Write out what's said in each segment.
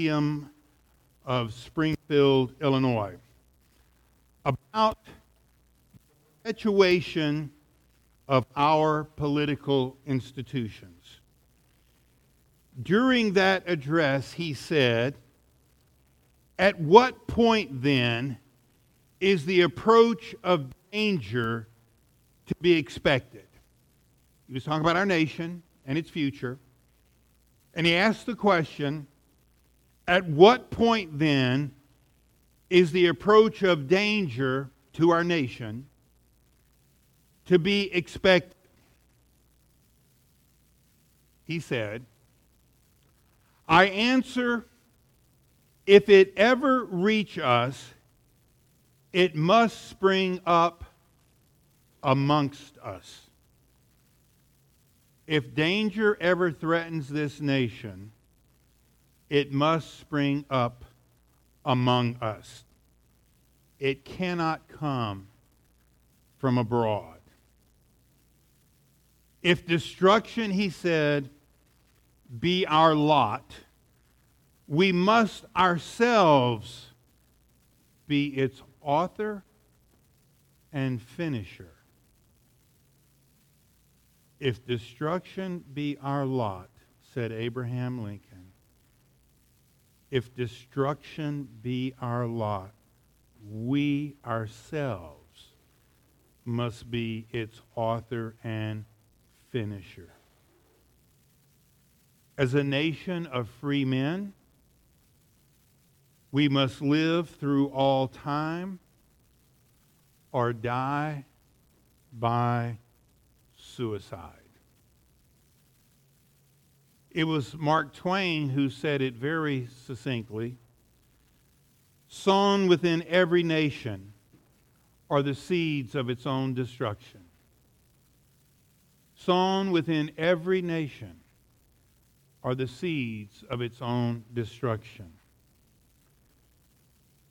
Of Springfield, Illinois, about the perpetuation of our political institutions. During that address, he said, At what point then is the approach of danger to be expected? He was talking about our nation and its future. And he asked the question At what point then is the approach of danger to our nation to be expected? He said, I answer, if it ever reach us, it must spring up amongst us. If danger ever threatens this nation, it must spring up among us. It cannot come from abroad. If destruction, he said, be our lot, we must ourselves be its author and finisher. If destruction be our lot, said Abraham Lincoln, if destruction be our lot, we ourselves must be its author and finisher. As a nation of free men, we must live through all time or die by suicide. It was Mark Twain who said it very succinctly sown within every nation are the seeds of its own destruction. Sown within every nation are the seeds of its own destruction.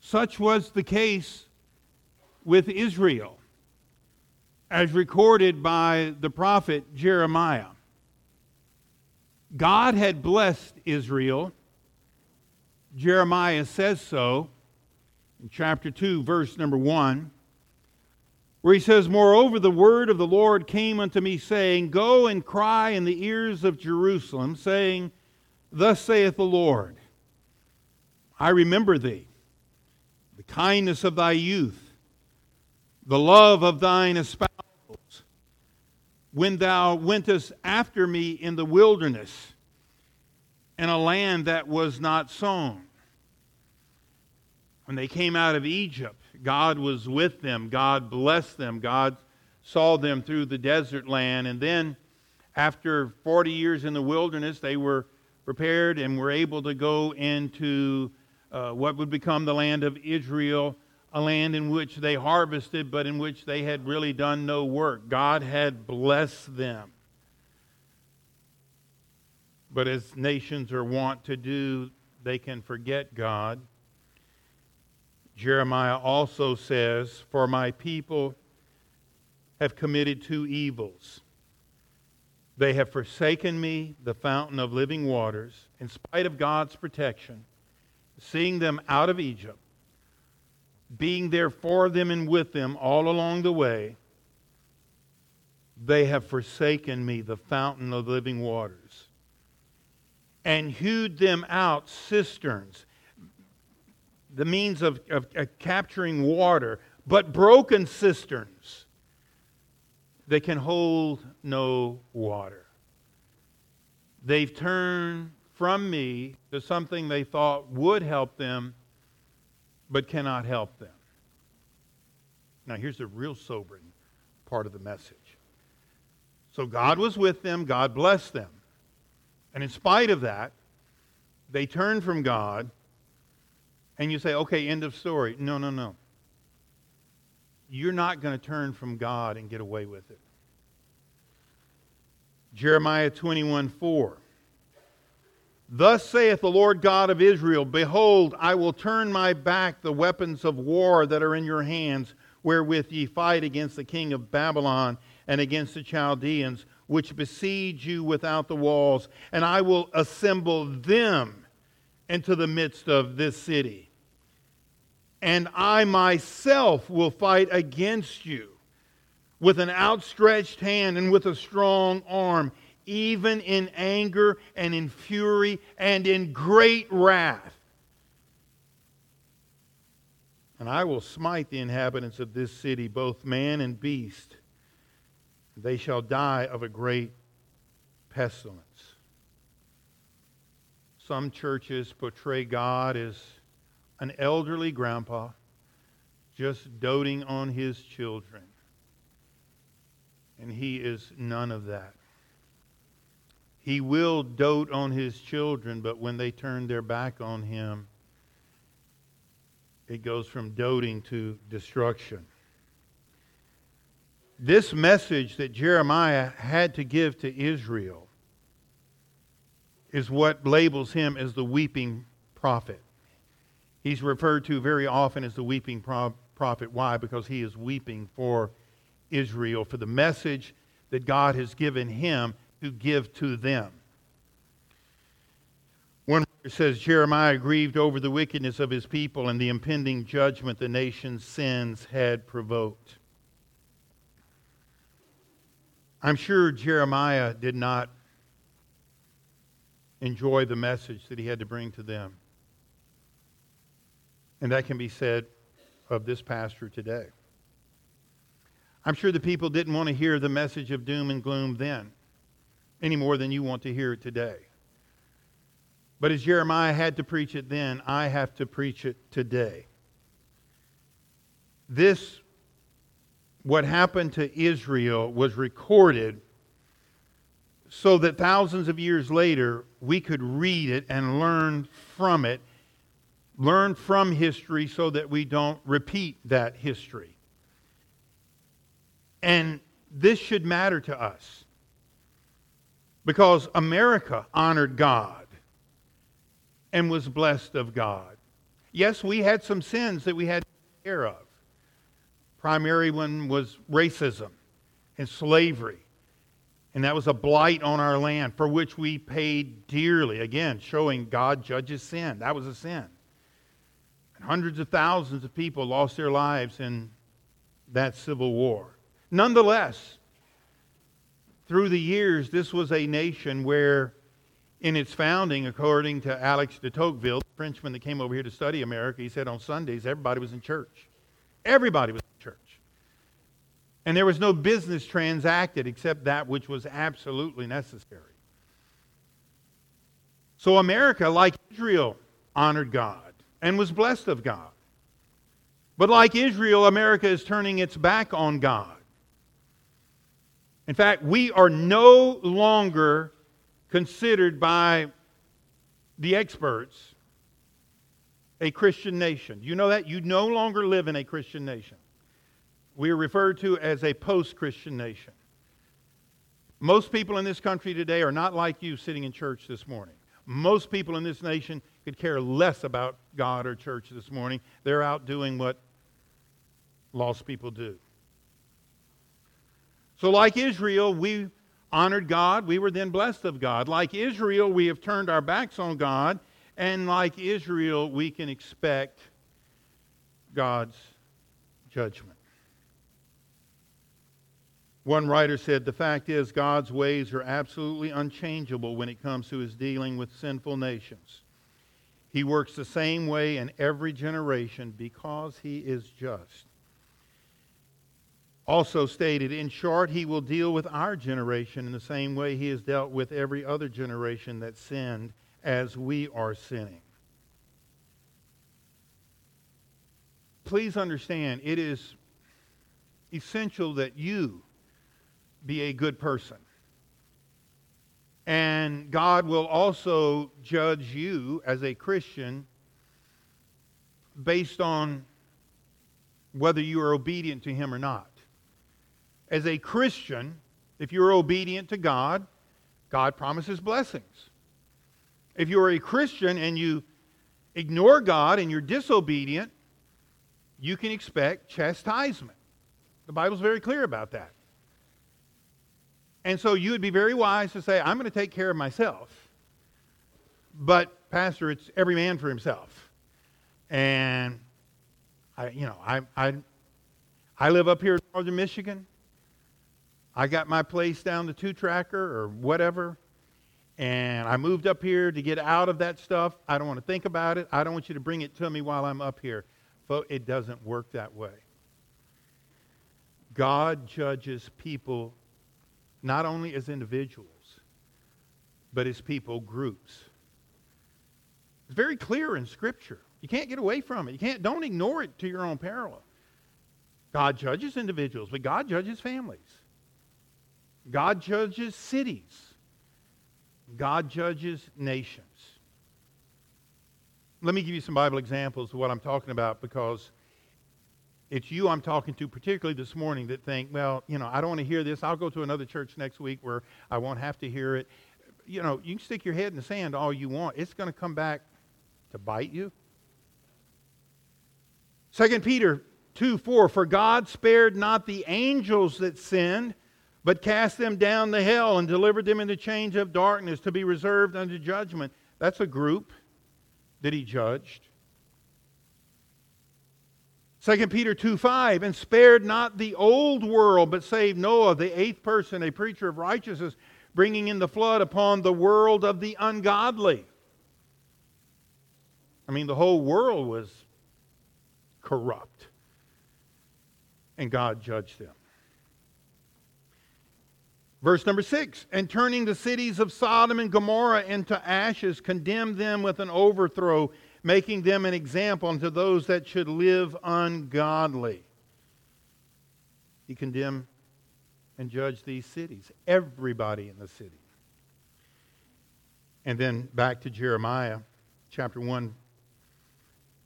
Such was the case with Israel as recorded by the prophet Jeremiah. God had blessed Israel. Jeremiah says so in chapter 2, verse number 1, where he says, Moreover, the word of the Lord came unto me, saying, Go and cry in the ears of Jerusalem, saying, Thus saith the Lord, I remember thee, the kindness of thy youth, the love of thine espousals when thou wentest after me in the wilderness in a land that was not sown. When they came out of Egypt, God was with them. God blessed them. God saw them through the desert land. And then, after 40 years in the wilderness, they were prepared and were able to go into uh, what would become the land of Israel a land in which they harvested, but in which they had really done no work. God had blessed them. But as nations are wont to do, they can forget God. Jeremiah also says, For my people have committed two evils. They have forsaken me, the fountain of living waters, in spite of God's protection, seeing them out of Egypt being there for them and with them all along the way, they have forsaken me, the fountain of living waters, and hewed them out cisterns, the means of, of, of capturing water, but broken cisterns. They can hold no water. They've turned from me to something they thought would help them but cannot help them. Now, here's the real sobering part of the message. So, God was with them, God blessed them. And in spite of that, they turned from God, and you say, okay, end of story. No, no, no. You're not going to turn from God and get away with it. Jeremiah 21 4. Thus saith the Lord God of Israel Behold, I will turn my back the weapons of war that are in your hands, wherewith ye fight against the king of Babylon and against the Chaldeans, which besiege you without the walls, and I will assemble them into the midst of this city. And I myself will fight against you with an outstretched hand and with a strong arm, even in anger and in fury and in great wrath. And I will smite the inhabitants of this city, both man and beast. They shall die of a great pestilence. Some churches portray God as an elderly grandpa just doting on his children. And he is none of that. He will dote on his children, but when they turn their back on him, it goes from doting to destruction. This message that Jeremiah had to give to Israel is what labels him as the weeping prophet. He's referred to very often as the weeping prophet. Why? Because he is weeping for Israel, for the message that God has given him to give to them. One says Jeremiah grieved over the wickedness of his people and the impending judgment the nation's sins had provoked. I'm sure Jeremiah did not enjoy the message that he had to bring to them. And that can be said of this pastor today. I'm sure the people didn't want to hear the message of doom and gloom then any more than you want to hear it today. But as Jeremiah had to preach it then, I have to preach it today. This, what happened to Israel, was recorded so that thousands of years later we could read it and learn from it, learn from history so that we don't repeat that history. And this should matter to us because America honored God and was blessed of God. Yes, we had some sins that we had to take care of. Primary one was racism and slavery. And that was a blight on our land for which we paid dearly. Again, showing God judges sin. That was a sin. And hundreds of thousands of people lost their lives in that civil war. Nonetheless, through the years, this was a nation where in its founding, according to Alex de Tocqueville, the Frenchman that came over here to study America, he said on Sundays everybody was in church. Everybody was in church. And there was no business transacted except that which was absolutely necessary. So America, like Israel, honored God and was blessed of God. But like Israel, America is turning its back on God. In fact, we are no longer considered by the experts a Christian nation. You know that? You no longer live in a Christian nation. We are referred to as a post Christian nation. Most people in this country today are not like you sitting in church this morning. Most people in this nation could care less about God or church this morning. They're out doing what lost people do. So, like Israel, we honored God, we were then blessed of God. Like Israel, we have turned our backs on God, and like Israel, we can expect God's judgment. One writer said, The fact is, God's ways are absolutely unchangeable when it comes to his dealing with sinful nations. He works the same way in every generation because he is just also stated, in short, he will deal with our generation in the same way he has dealt with every other generation that sinned as we are sinning. Please understand, it is essential that you be a good person. And God will also judge you as a Christian based on whether you are obedient to Him or not as a Christian, if you're obedient to God, God promises blessings. If you're a Christian and you ignore God and you're disobedient, you can expect chastisement. The Bible's very clear about that. And so you would be very wise to say, I'm going to take care of myself. But Pastor, it's every man for himself. And I, you know, I, I, I live up here in northern Michigan. I got my place down the two tracker or whatever. And I moved up here to get out of that stuff. I don't want to think about it. I don't want you to bring it to me while I'm up here. It doesn't work that way. God judges people not only as individuals, but as people groups. It's very clear in Scripture. You can't get away from it. You can't, don't ignore it to your own peril. God judges individuals, but God judges families. God judges cities. God judges nations. Let me give you some Bible examples of what I'm talking about because it's you I'm talking to, particularly this morning, that think, well, you know, I don't want to hear this. I'll go to another church next week where I won't have to hear it. You know, you can stick your head in the sand all you want. It's going to come back to bite you. 2 Peter 2 4 For God spared not the angels that sinned, but cast them down to hell and delivered them into chains of darkness to be reserved unto judgment. That's a group that he judged. 2 Peter 2 5, and spared not the old world, but saved Noah, the eighth person, a preacher of righteousness, bringing in the flood upon the world of the ungodly. I mean, the whole world was corrupt, and God judged them. Verse number six, and turning the cities of Sodom and Gomorrah into ashes, condemned them with an overthrow making them an example unto those that should live ungodly. He condemned and judged these cities, everybody in the city. And then back to Jeremiah chapter 1.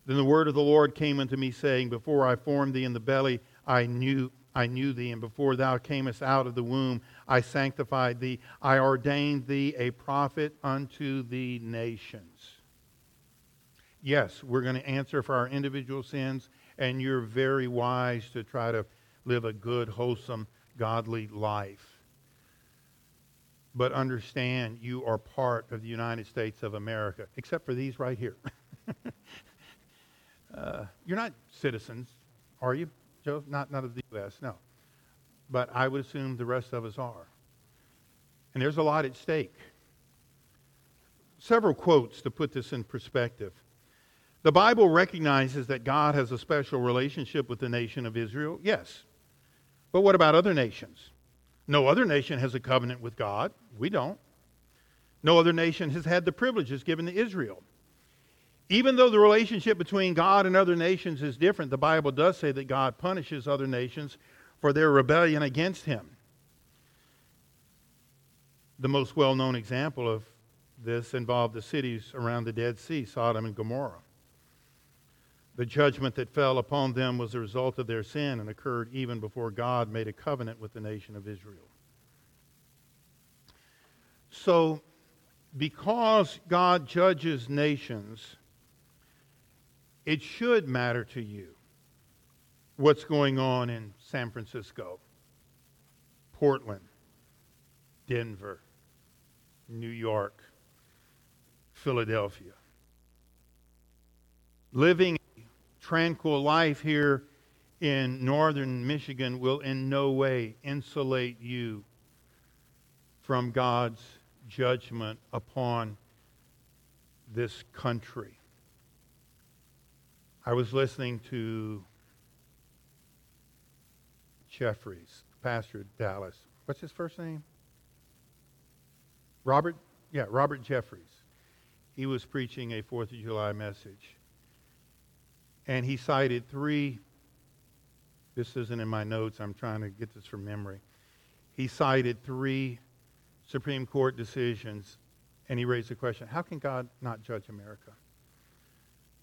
Then the word of the Lord came unto me, saying, Before I formed thee in the belly, I knew I knew thee, and before thou camest out of the womb, I sanctified thee. I ordained thee a prophet unto the nations. Yes, we're going to answer for our individual sins, and you're very wise to try to live a good, wholesome, godly life. But understand you are part of the United States of America, except for these right here. uh, you're not citizens, are you, Joe? Not, not of the U.S., no. But I would assume the rest of us are. And there's a lot at stake. Several quotes to put this in perspective. The Bible recognizes that God has a special relationship with the nation of Israel, yes. But what about other nations? No other nation has a covenant with God. We don't. No other nation has had the privileges given to Israel. Even though the relationship between God and other nations is different, the Bible does say that God punishes other nations for their rebellion against Him. The most well known example of this involved the cities around the Dead Sea, Sodom and Gomorrah. The judgment that fell upon them was a result of their sin and occurred even before God made a covenant with the nation of Israel. So, because God judges nations, it should matter to you what's going on in San Francisco, Portland, Denver, New York, Philadelphia. Living a tranquil life here in northern Michigan will in no way insulate you from God's judgment upon this country. I was listening to Jeffress, pastor Dallas. What's his first name? Robert? Yeah, Robert Jeffress. He was preaching a Fourth of July message. And he cited three, this isn't in my notes, I'm trying to get this from memory. He cited three Supreme Court decisions, and he raised the question how can God not judge America?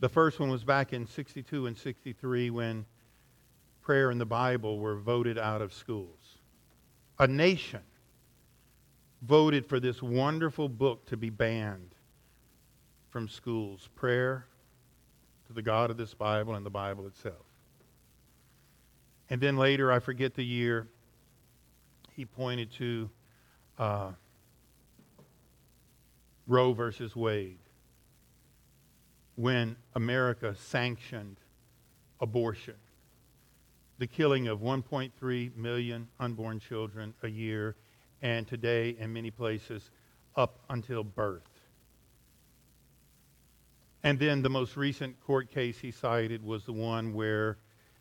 The first one was back in 62 and 63 when prayer and the Bible were voted out of schools. A nation voted for this wonderful book to be banned from schools prayer to the God of this Bible and the Bible itself. And then later, I forget the year, he pointed to uh, Roe versus Wade. When America sanctioned abortion, the killing of 1.3 million unborn children a year, and today in many places up until birth. And then the most recent court case he cited was the one where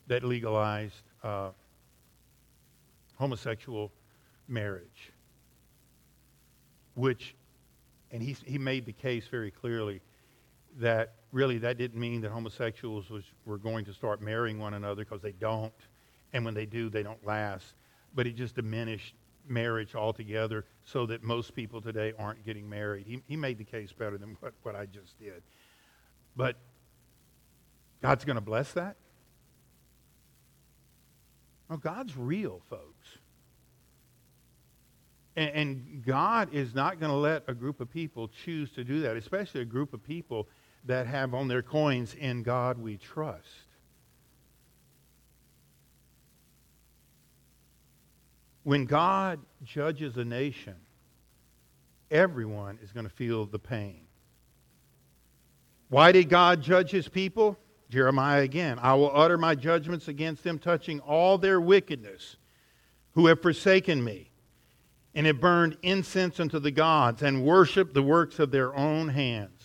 that legalized uh, homosexual marriage, which, and he, he made the case very clearly that really that didn't mean that homosexuals was, were going to start marrying one another because they don't, and when they do, they don't last. But it just diminished marriage altogether so that most people today aren't getting married. He, he made the case better than what, what I just did. But God's going to bless that? No, God's real, folks. And, and God is not going to let a group of people choose to do that, especially a group of people that have on their coins, In God we trust. When God judges a nation, everyone is going to feel the pain. Why did God judge his people? Jeremiah again. I will utter my judgments against them, touching all their wickedness, who have forsaken me, and have burned incense unto the gods, and worshiped the works of their own hands.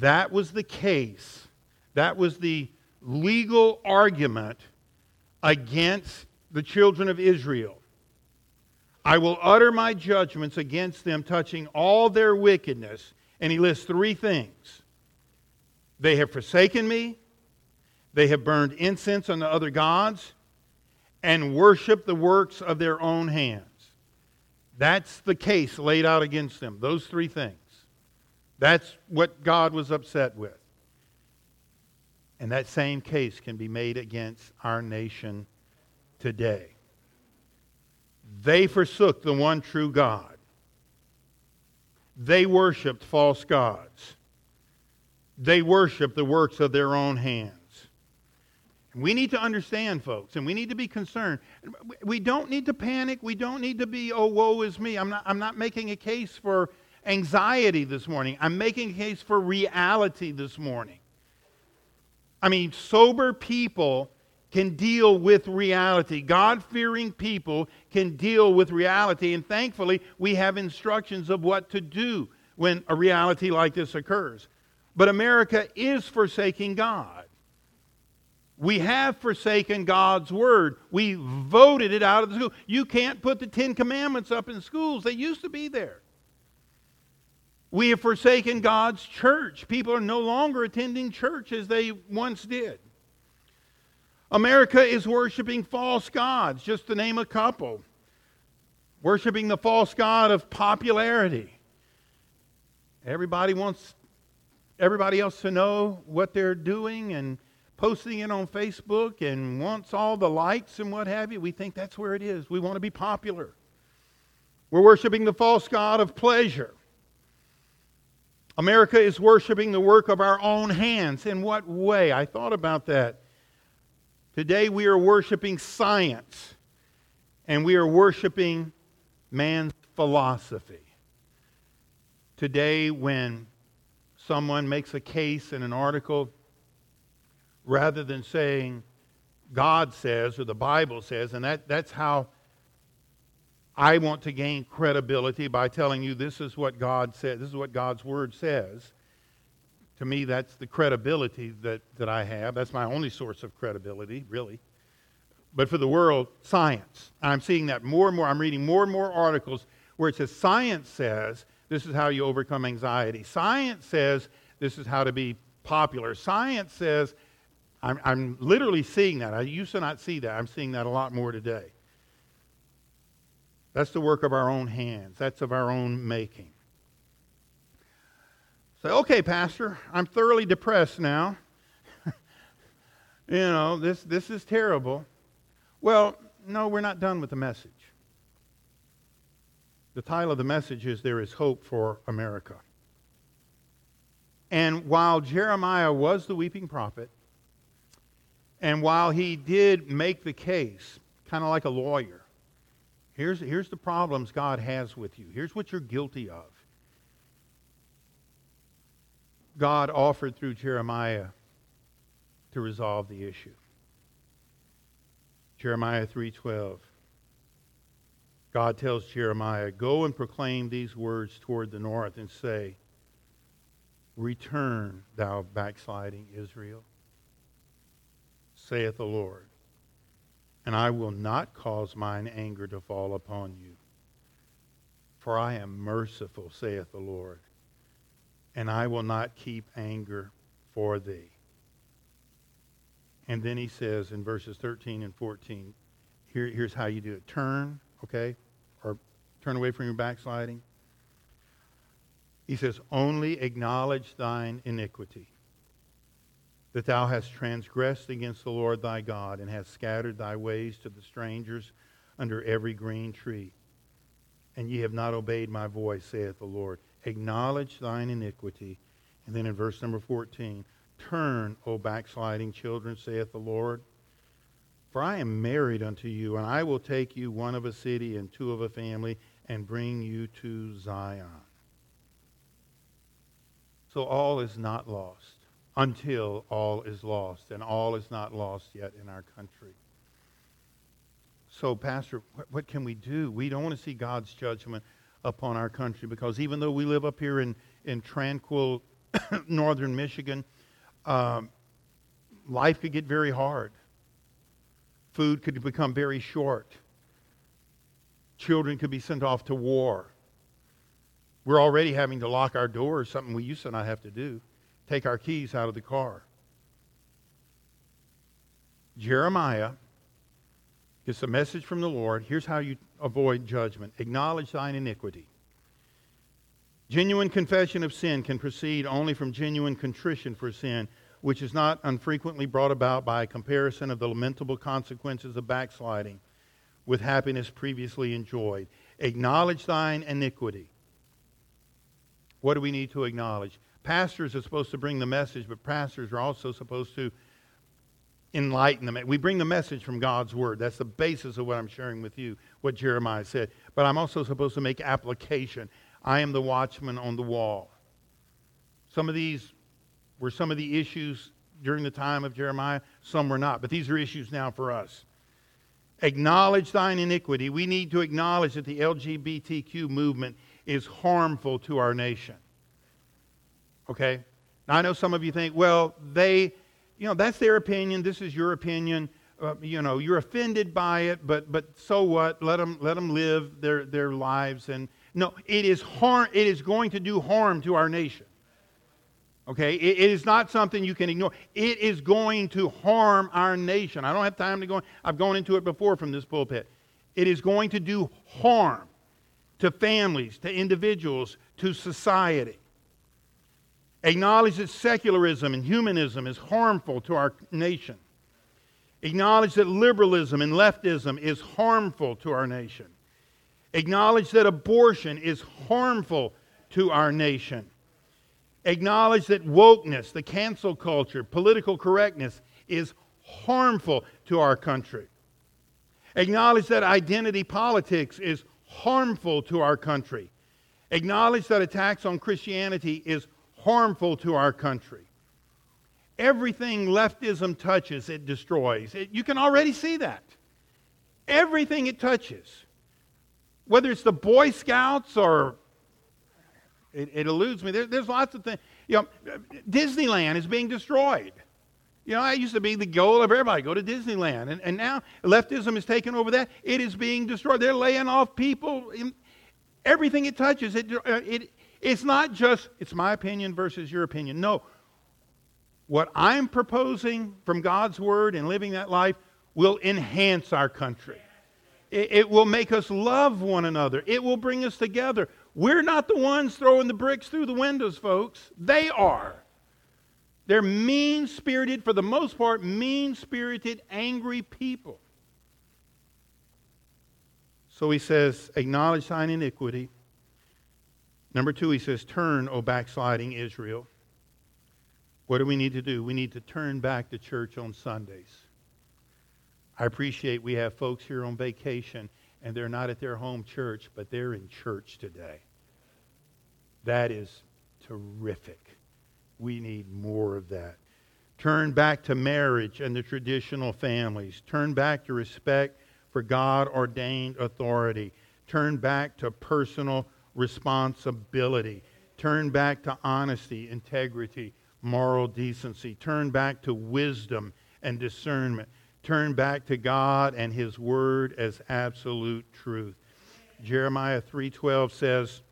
That was the case. That was the legal argument against the children of Israel. I will utter my judgments against them, touching all their wickedness and he lists three things they have forsaken me, they have burned incense on the other gods, and worshiped the works of their own hands. That's the case laid out against them, those three things. That's what God was upset with. And that same case can be made against our nation today. They forsook the one true God they worshiped false gods. They worshiped the works of their own hands. We need to understand, folks, and we need to be concerned. We don't need to panic. We don't need to be, oh, woe is me. I'm not, I'm not making a case for anxiety this morning. I'm making a case for reality this morning. I mean, sober people can deal with reality. God fearing people can deal with reality. And thankfully, we have instructions of what to do when a reality like this occurs. But America is forsaking God. We have forsaken God's word. We voted it out of the school. You can't put the Ten Commandments up in schools, they used to be there. We have forsaken God's church. People are no longer attending church as they once did. America is worshiping false gods, just to name a couple. Worshiping the false god of popularity. Everybody wants everybody else to know what they're doing and posting it on Facebook and wants all the likes and what have you. We think that's where it is. We want to be popular. We're worshiping the false god of pleasure. America is worshiping the work of our own hands. In what way? I thought about that. Today we are worshiping science and we are worshiping man's philosophy. Today, when someone makes a case in an article, rather than saying God says or the Bible says, and that, that's how I want to gain credibility by telling you this is what God said, this is what God's Word says. To me, that's the credibility that, that I have. That's my only source of credibility, really. But for the world, science. I'm seeing that more and more. I'm reading more and more articles where it says science says this is how you overcome anxiety. Science says this is how to be popular. Science says, I'm, I'm literally seeing that. I used to not see that. I'm seeing that a lot more today. That's the work of our own hands, that's of our own making. Say, okay, Pastor, I'm thoroughly depressed now. you know, this, this is terrible. Well, no, we're not done with the message. The title of the message is There is Hope for America. And while Jeremiah was the weeping prophet, and while he did make the case, kind of like a lawyer, here's, here's the problems God has with you. Here's what you're guilty of. God offered through Jeremiah to resolve the issue. Jeremiah 3:12 God tells Jeremiah, "Go and proclaim these words toward the north and say, Return, thou backsliding Israel, saith the Lord, and I will not cause mine anger to fall upon you. For I am merciful, saith the Lord, and I will not keep anger for thee. And then he says in verses 13 and 14, here, here's how you do it. Turn, okay, or turn away from your backsliding. He says, Only acknowledge thine iniquity, that thou hast transgressed against the Lord thy God, and hast scattered thy ways to the strangers under every green tree. And ye have not obeyed my voice, saith the Lord. Acknowledge thine iniquity. And then in verse number 14, Turn, O backsliding children, saith the Lord. For I am married unto you, and I will take you one of a city and two of a family, and bring you to Zion. So all is not lost until all is lost, and all is not lost yet in our country. So, Pastor, what, what can we do? We don't want to see God's judgment upon our country because even though we live up here in, in tranquil northern Michigan, um, life could get very hard. Food could become very short. Children could be sent off to war. We're already having to lock our doors, something we used to not have to do. Take our keys out of the car. Jeremiah gets a message from the Lord. Here's how you avoid judgment acknowledge thine iniquity. Genuine confession of sin can proceed only from genuine contrition for sin, which is not unfrequently brought about by a comparison of the lamentable consequences of backsliding with happiness previously enjoyed. Acknowledge thine iniquity. What do we need to acknowledge? Pastors are supposed to bring the message, but pastors are also supposed to enlighten them. We bring the message from God's Word. That's the basis of what I'm sharing with you, what Jeremiah said. But I'm also supposed to make application. I am the watchman on the wall. Some of these were some of the issues during the time of Jeremiah, some were not. But these are issues now for us. Acknowledge thine iniquity. We need to acknowledge that the LGBTQ movement is harmful to our nation. Okay? Now, I know some of you think, well, they, you know, that's their opinion. This is your opinion. Uh, you know, you're offended by it, but, but so what? Let them, let them live their, their lives. And no, it is harm. It is going to do harm to our nation. Okay, it, it is not something you can ignore. It is going to harm our nation. I don't have time to go. I've gone into it before from this pulpit. It is going to do harm to families, to individuals, to society. Acknowledge that secularism and humanism is harmful to our nation. Acknowledge that liberalism and leftism is harmful to our nation. Acknowledge that abortion is harmful to our nation. Acknowledge that wokeness, the cancel culture, political correctness is harmful to our country. Acknowledge that identity politics is harmful to our country. Acknowledge that attacks on Christianity is harmful to our country. Everything leftism touches, it destroys. It, you can already see that. Everything it touches, whether it's the Boy Scouts or it, it eludes me. There, there's lots of things. You know, Disneyland is being destroyed. You know, that used to be the goal of everybody go to Disneyland. And, and now leftism has taken over that. It is being destroyed. They're laying off people. In, everything it touches, it, it, it's not just, it's my opinion versus your opinion. No. What I'm proposing from God's Word and living that life will enhance our country. It, it will make us love one another. It will bring us together. We're not the ones throwing the bricks through the windows, folks. They are. They're mean spirited, for the most part, mean spirited, angry people. So he says, acknowledge thine iniquity. Number two, he says, turn, O backsliding Israel. What do we need to do? We need to turn back to church on Sundays. I appreciate we have folks here on vacation and they're not at their home church, but they're in church today. That is terrific. We need more of that. Turn back to marriage and the traditional families. Turn back to respect for God ordained authority. Turn back to personal responsibility. Turn back to honesty, integrity, moral decency. Turn back to wisdom and discernment. Turn back to God and his word as absolute truth. Jeremiah 3:12 says,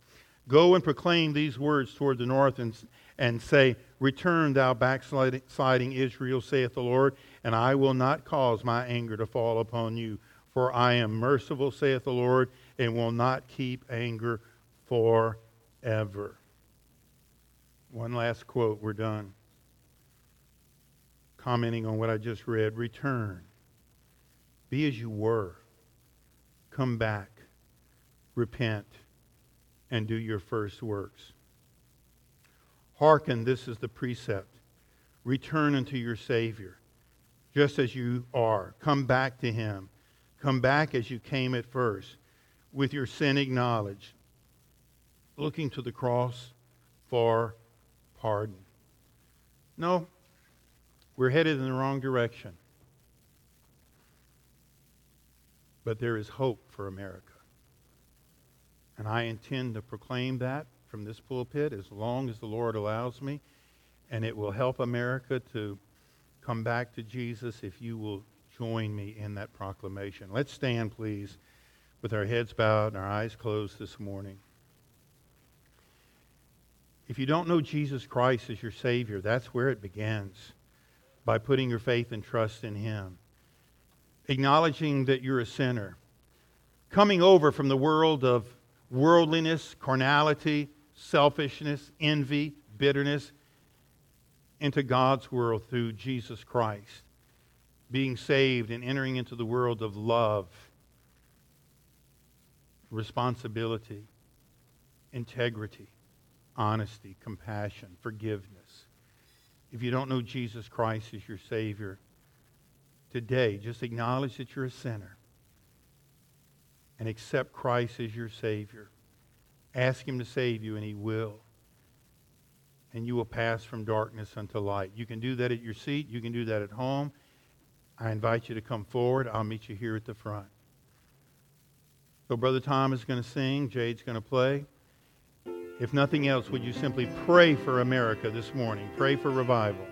"Go and proclaim these words toward the north and, and say, Return, thou backsliding Israel, saith the Lord, and I will not cause my anger to fall upon you. For I am merciful, saith the Lord, and will not keep anger forever. One last quote, we're done. Commenting on what I just read Return. Be as you were. Come back. Repent. And do your first works. Hearken, this is the precept. Return unto your Savior, just as you are. Come back to Him. Come back as you came at first, with your sin acknowledged, looking to the cross for pardon. No, we're headed in the wrong direction. But there is hope for America. And I intend to proclaim that from this pulpit as long as the Lord allows me. And it will help America to come back to Jesus if you will join me in that proclamation. Let's stand, please, with our heads bowed and our eyes closed this morning. If you don't know Jesus Christ as your Savior, that's where it begins by putting your faith and trust in Him. Acknowledging that you're a sinner. Coming over from the world of worldliness, carnality, selfishness, envy, bitterness into God's world through Jesus Christ. Being saved and entering into the world of love, responsibility, integrity, honesty, compassion, forgiveness. If you don't know Jesus Christ as your Savior, today just acknowledge that you're a sinner and accept Christ as your Savior. Ask Him to save you, and He will. And you will pass from darkness unto light. You can do that at your seat. You can do that at home. I invite you to come forward. I'll meet you here at the front. So, Brother Tom is going to sing. Jade's going to play. If nothing else, would you simply pray for America this morning? Pray for revival.